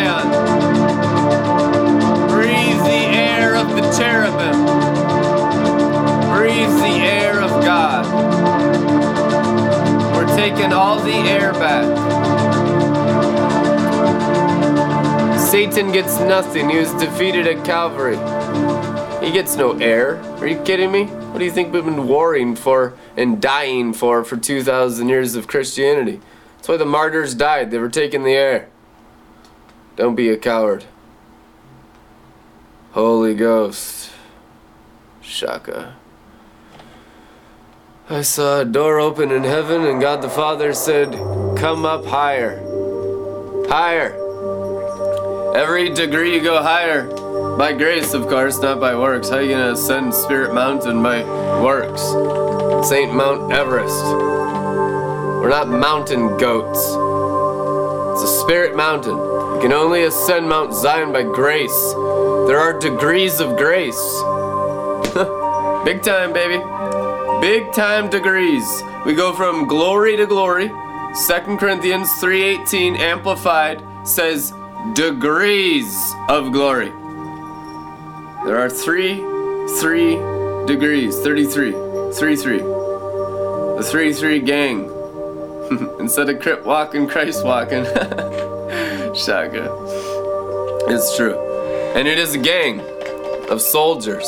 Zion. Breathe the air of the cherubim. Breathe the air of God. We're taking all the air back. Satan gets nothing. He was defeated at Calvary. He gets no air. Are you kidding me? What do you think we've been warring for and dying for for 2,000 years of Christianity? That's why the martyrs died. They were taking the air. Don't be a coward. Holy Ghost. Shaka. I saw a door open in heaven, and God the Father said, Come up higher. Higher. Every degree you go higher. By grace, of course, not by works. How you gonna ascend Spirit Mountain by works? St. Mount Everest. We're not mountain goats. It's a spirit mountain. Can only ascend Mount Zion by grace. There are degrees of grace. Big time, baby. Big time degrees. We go from glory to glory. 2 Corinthians 3:18 amplified says degrees of glory. There are three, three degrees, 33, three, three. The three, three gang. Instead of crip walking, Christ walking. Shaka. It's true. And it is a gang of soldiers.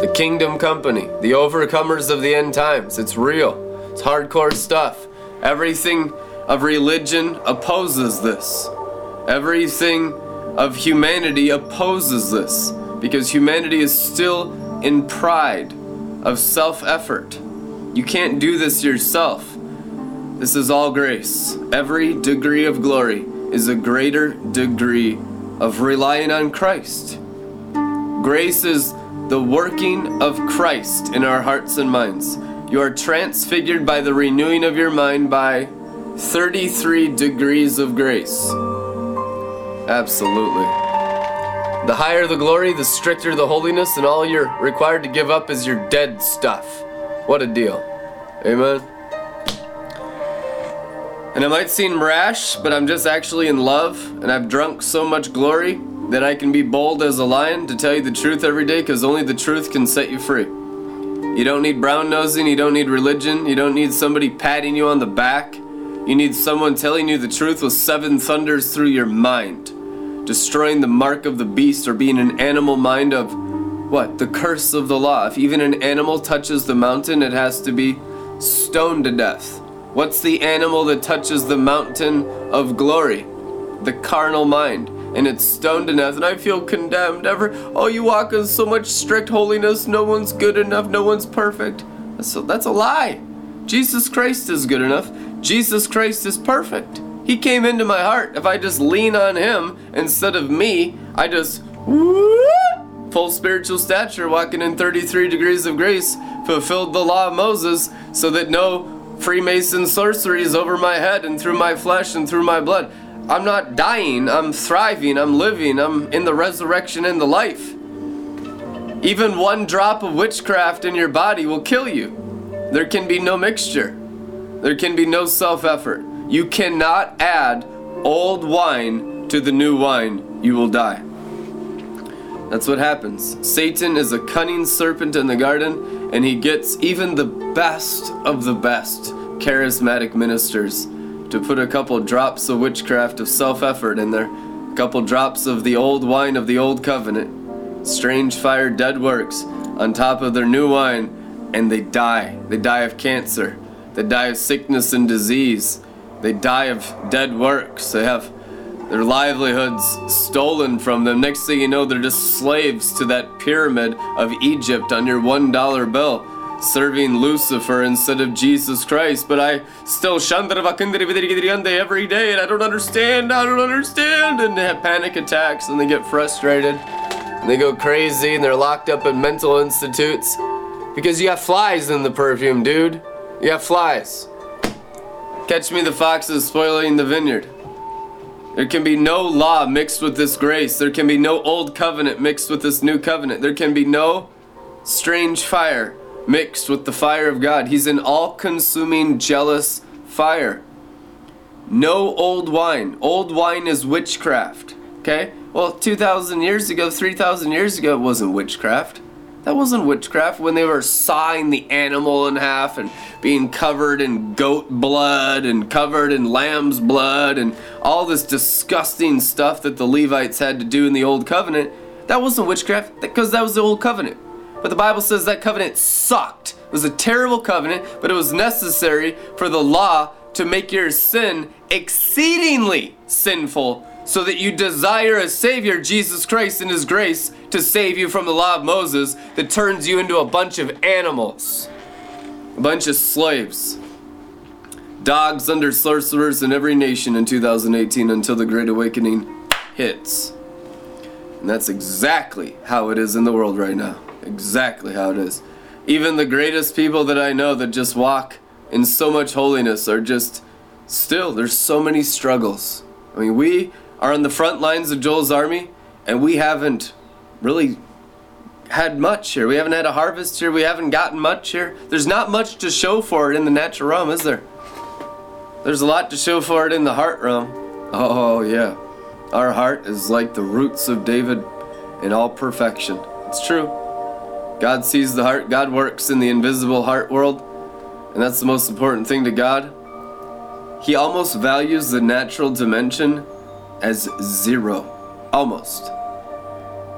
The Kingdom Company, the overcomers of the end times. It's real. It's hardcore stuff. Everything of religion opposes this. Everything of humanity opposes this because humanity is still in pride of self effort. You can't do this yourself. This is all grace. Every degree of glory is a greater degree of relying on Christ. Grace is the working of Christ in our hearts and minds. You are transfigured by the renewing of your mind by 33 degrees of grace. Absolutely. The higher the glory, the stricter the holiness, and all you're required to give up is your dead stuff. What a deal. Amen. And it might seem rash, but I'm just actually in love, and I've drunk so much glory that I can be bold as a lion to tell you the truth every day because only the truth can set you free. You don't need brown nosing, you don't need religion, you don't need somebody patting you on the back. You need someone telling you the truth with seven thunders through your mind, destroying the mark of the beast or being an animal mind of what? The curse of the law. If even an animal touches the mountain, it has to be stoned to death. What's the animal that touches the mountain of glory? The carnal mind. And it's stoned to death, and I feel condemned. Ever, oh, you walk in so much strict holiness, no one's good enough, no one's perfect. That's a, that's a lie. Jesus Christ is good enough. Jesus Christ is perfect. He came into my heart. If I just lean on Him instead of me, I just full spiritual stature, walking in 33 degrees of grace, fulfilled the law of Moses, so that no Freemason sorcery is over my head and through my flesh and through my blood. I'm not dying, I'm thriving, I'm living, I'm in the resurrection and the life. Even one drop of witchcraft in your body will kill you. There can be no mixture. There can be no self effort. You cannot add old wine to the new wine. You will die. That's what happens. Satan is a cunning serpent in the garden, and he gets even the best of the best charismatic ministers to put a couple drops of witchcraft of self effort in there, a couple drops of the old wine of the old covenant, strange fire, dead works on top of their new wine, and they die. They die of cancer, they die of sickness and disease, they die of dead works, they have their livelihoods stolen from them. Next thing you know, they're just slaves to that pyramid of Egypt on your $1 bill serving Lucifer instead of Jesus Christ, but I still every day and I don't understand, I don't understand, and they have panic attacks and they get frustrated and they go crazy and they're locked up in mental institutes because you have flies in the perfume, dude. You have flies. Catch me the foxes spoiling the vineyard. There can be no law mixed with this grace. There can be no old covenant mixed with this new covenant. There can be no strange fire mixed with the fire of God. He's an all consuming, jealous fire. No old wine. Old wine is witchcraft. Okay? Well, 2,000 years ago, 3,000 years ago, it wasn't witchcraft. That wasn't witchcraft when they were sawing the animal in half and being covered in goat blood and covered in lamb's blood and all this disgusting stuff that the Levites had to do in the old covenant. That wasn't witchcraft because that was the old covenant. But the Bible says that covenant sucked. It was a terrible covenant, but it was necessary for the law to make your sin exceedingly sinful so that you desire a Savior, Jesus Christ, in His grace to save you from the law of Moses that turns you into a bunch of animals, a bunch of slaves, dogs under sorcerers in every nation in 2018 until the Great Awakening hits. And that's exactly how it is in the world right now. Exactly how it is. Even the greatest people that I know that just walk in so much holiness are just still, there's so many struggles. I mean, we are on the front lines of Joel's army, and we haven't really had much here. We haven't had a harvest here. We haven't gotten much here. There's not much to show for it in the natural realm, is there? There's a lot to show for it in the heart realm. Oh, yeah. Our heart is like the roots of David in all perfection. It's true. God sees the heart, God works in the invisible heart world, and that's the most important thing to God. He almost values the natural dimension as zero. Almost.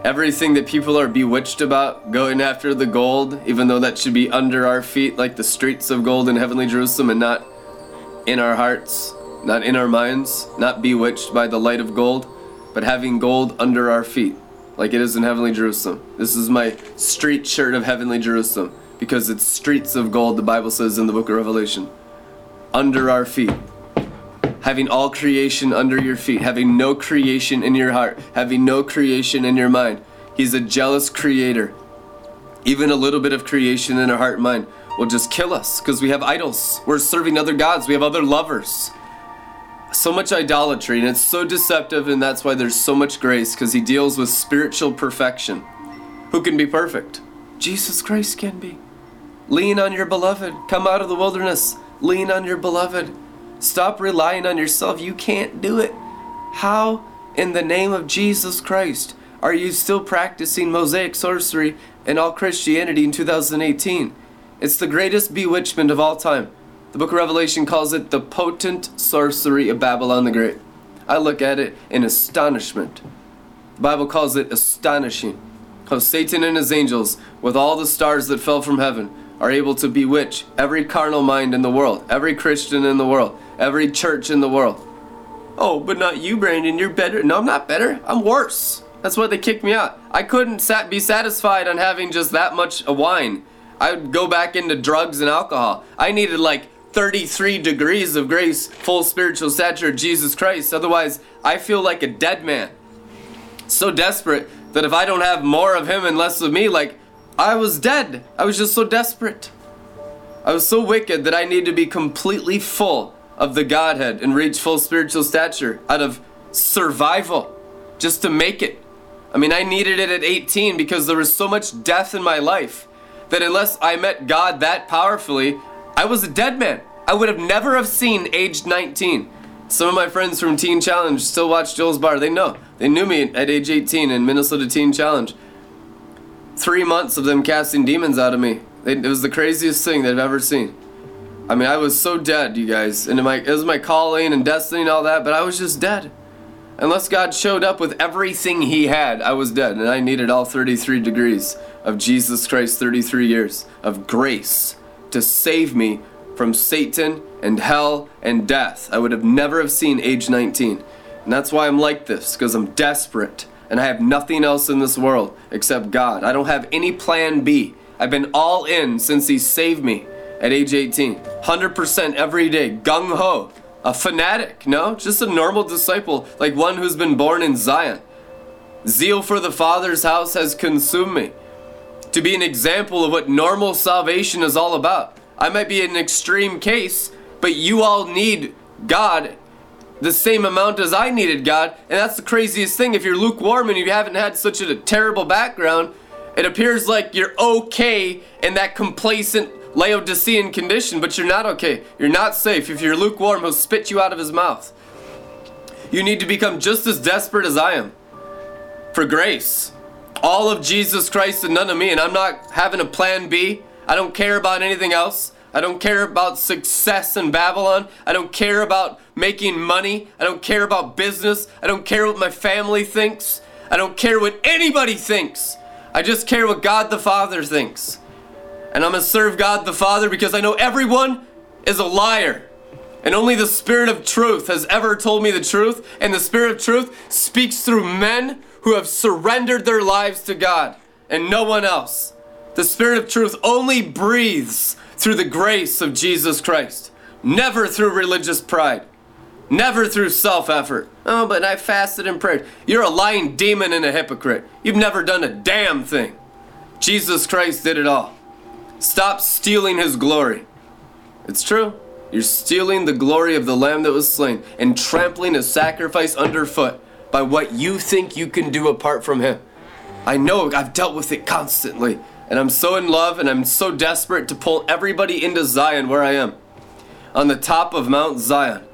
Everything that people are bewitched about, going after the gold, even though that should be under our feet, like the streets of gold in heavenly Jerusalem, and not in our hearts, not in our minds, not bewitched by the light of gold, but having gold under our feet, like it is in heavenly Jerusalem. This is my street shirt of heavenly Jerusalem, because it's streets of gold, the Bible says in the book of Revelation. Under our feet having all creation under your feet, having no creation in your heart, having no creation in your mind. He's a jealous creator. Even a little bit of creation in our heart and mind will just kill us because we have idols. We're serving other gods, we have other lovers. So much idolatry, and it's so deceptive, and that's why there's so much grace because he deals with spiritual perfection. Who can be perfect? Jesus Christ can be. Lean on your beloved. Come out of the wilderness. Lean on your beloved. Stop relying on yourself. You can't do it. How, in the name of Jesus Christ, are you still practicing Mosaic sorcery and all Christianity in 2018? It's the greatest bewitchment of all time. The book of Revelation calls it the potent sorcery of Babylon the Great. I look at it in astonishment. The Bible calls it astonishing. How Satan and his angels, with all the stars that fell from heaven, are able to bewitch every carnal mind in the world, every Christian in the world, every church in the world. Oh, but not you, Brandon. You're better. No, I'm not better. I'm worse. That's why they kicked me out. I couldn't sat- be satisfied on having just that much wine. I would go back into drugs and alcohol. I needed like 33 degrees of grace, full spiritual stature of Jesus Christ. Otherwise, I feel like a dead man. So desperate that if I don't have more of him and less of me, like I was dead. I was just so desperate. I was so wicked that I needed to be completely full of the Godhead and reach full spiritual stature out of survival just to make it. I mean, I needed it at 18 because there was so much death in my life that unless I met God that powerfully, I was a dead man. I would have never have seen age 19. Some of my friends from Teen Challenge still watch Joel's Bar. They know. They knew me at age 18 in Minnesota Teen Challenge. Three months of them casting demons out of me. It was the craziest thing they've ever seen. I mean, I was so dead, you guys. And it was my calling and destiny and all that, but I was just dead. Unless God showed up with everything He had, I was dead. And I needed all 33 degrees of Jesus Christ, 33 years of grace to save me from Satan and hell and death. I would have never have seen age 19. And that's why I'm like this, because I'm desperate. And I have nothing else in this world except God. I don't have any plan B. I've been all in since He saved me at age 18. 100% every day, gung ho. A fanatic, no? Just a normal disciple, like one who's been born in Zion. Zeal for the Father's house has consumed me. To be an example of what normal salvation is all about. I might be an extreme case, but you all need God the same amount as I needed God. And that's the craziest thing. If you're lukewarm and you haven't had such a terrible background, it appears like you're okay in that complacent Laodicean condition, but you're not okay. You're not safe. If you're lukewarm, he'll spit you out of his mouth. You need to become just as desperate as I am for grace. All of Jesus Christ and none of me. And I'm not having a plan B. I don't care about anything else. I don't care about success in Babylon. I don't care about making money. I don't care about business. I don't care what my family thinks. I don't care what anybody thinks. I just care what God the Father thinks. And I'm going to serve God the Father because I know everyone is a liar. And only the Spirit of truth has ever told me the truth. And the Spirit of truth speaks through men who have surrendered their lives to God and no one else. The Spirit of truth only breathes through the grace of Jesus Christ, never through religious pride, never through self effort. Oh, but I fasted and prayed. You're a lying demon and a hypocrite. You've never done a damn thing. Jesus Christ did it all. Stop stealing his glory. It's true. You're stealing the glory of the Lamb that was slain and trampling his sacrifice underfoot by what you think you can do apart from him. I know I've dealt with it constantly. And I'm so in love and I'm so desperate to pull everybody into Zion where I am. On the top of Mount Zion,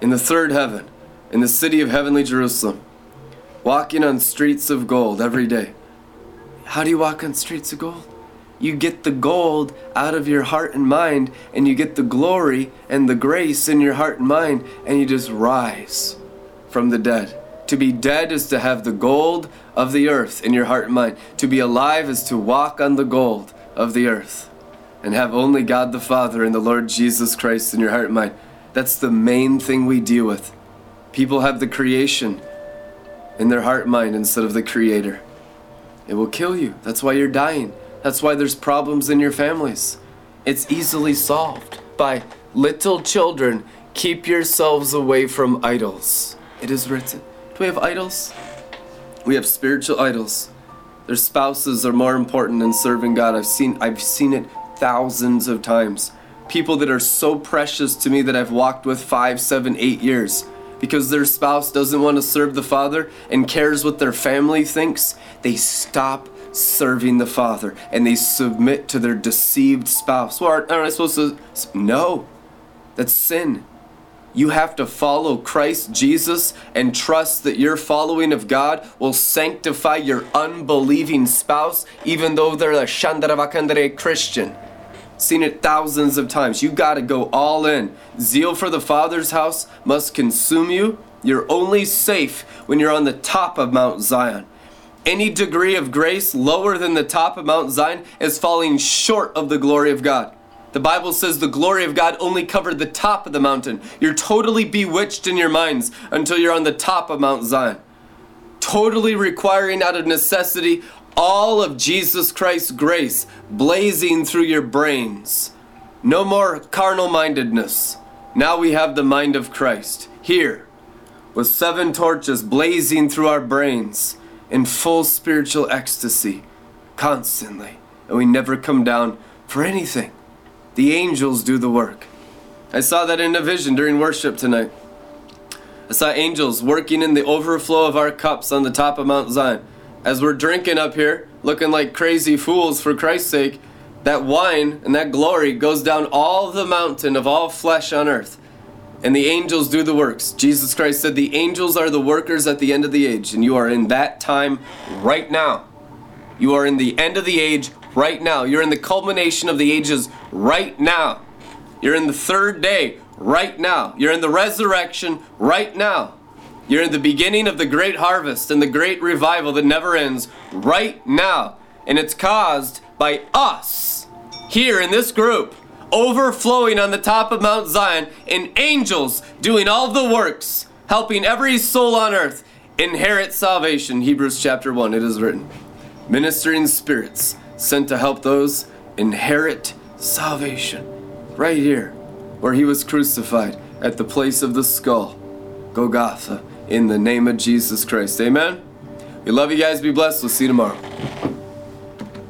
in the third heaven, in the city of heavenly Jerusalem, walking on streets of gold every day. How do you walk on streets of gold? You get the gold out of your heart and mind, and you get the glory and the grace in your heart and mind, and you just rise from the dead. To be dead is to have the gold of the earth in your heart and mind. To be alive is to walk on the gold of the earth and have only God the Father and the Lord Jesus Christ in your heart and mind. That's the main thing we deal with. People have the creation in their heart and mind instead of the creator. It will kill you. That's why you're dying. That's why there's problems in your families. It's easily solved by little children, keep yourselves away from idols. It is written. Do we have idols? We have spiritual idols. Their spouses are more important than serving God. I've seen I've seen it thousands of times. People that are so precious to me that I've walked with five, seven, eight years because their spouse doesn't want to serve the Father and cares what their family thinks, they stop serving the Father and they submit to their deceived spouse. Well, aren't I supposed to? No, that's sin. You have to follow Christ Jesus and trust that your following of God will sanctify your unbelieving spouse, even though they're a Shandaravakandare Christian. Seen it thousands of times. You got to go all in. Zeal for the Father's house must consume you. You're only safe when you're on the top of Mount Zion. Any degree of grace lower than the top of Mount Zion is falling short of the glory of God. The Bible says the glory of God only covered the top of the mountain. You're totally bewitched in your minds until you're on the top of Mount Zion. Totally requiring out of necessity all of Jesus Christ's grace blazing through your brains. No more carnal mindedness. Now we have the mind of Christ here with seven torches blazing through our brains in full spiritual ecstasy constantly. And we never come down for anything. The angels do the work. I saw that in a vision during worship tonight. I saw angels working in the overflow of our cups on the top of Mount Zion. As we're drinking up here, looking like crazy fools for Christ's sake, that wine and that glory goes down all the mountain of all flesh on earth. And the angels do the works. Jesus Christ said, The angels are the workers at the end of the age, and you are in that time right now. You are in the end of the age right now. You're in the culmination of the ages right now. You're in the third day right now. You're in the resurrection right now. You're in the beginning of the great harvest and the great revival that never ends right now. And it's caused by us here in this group overflowing on the top of Mount Zion and angels doing all the works, helping every soul on earth inherit salvation. Hebrews chapter 1, it is written. Ministering spirits sent to help those inherit salvation. Right here, where he was crucified at the place of the skull, Golgotha, in the name of Jesus Christ. Amen. We love you guys. Be blessed. We'll see you tomorrow.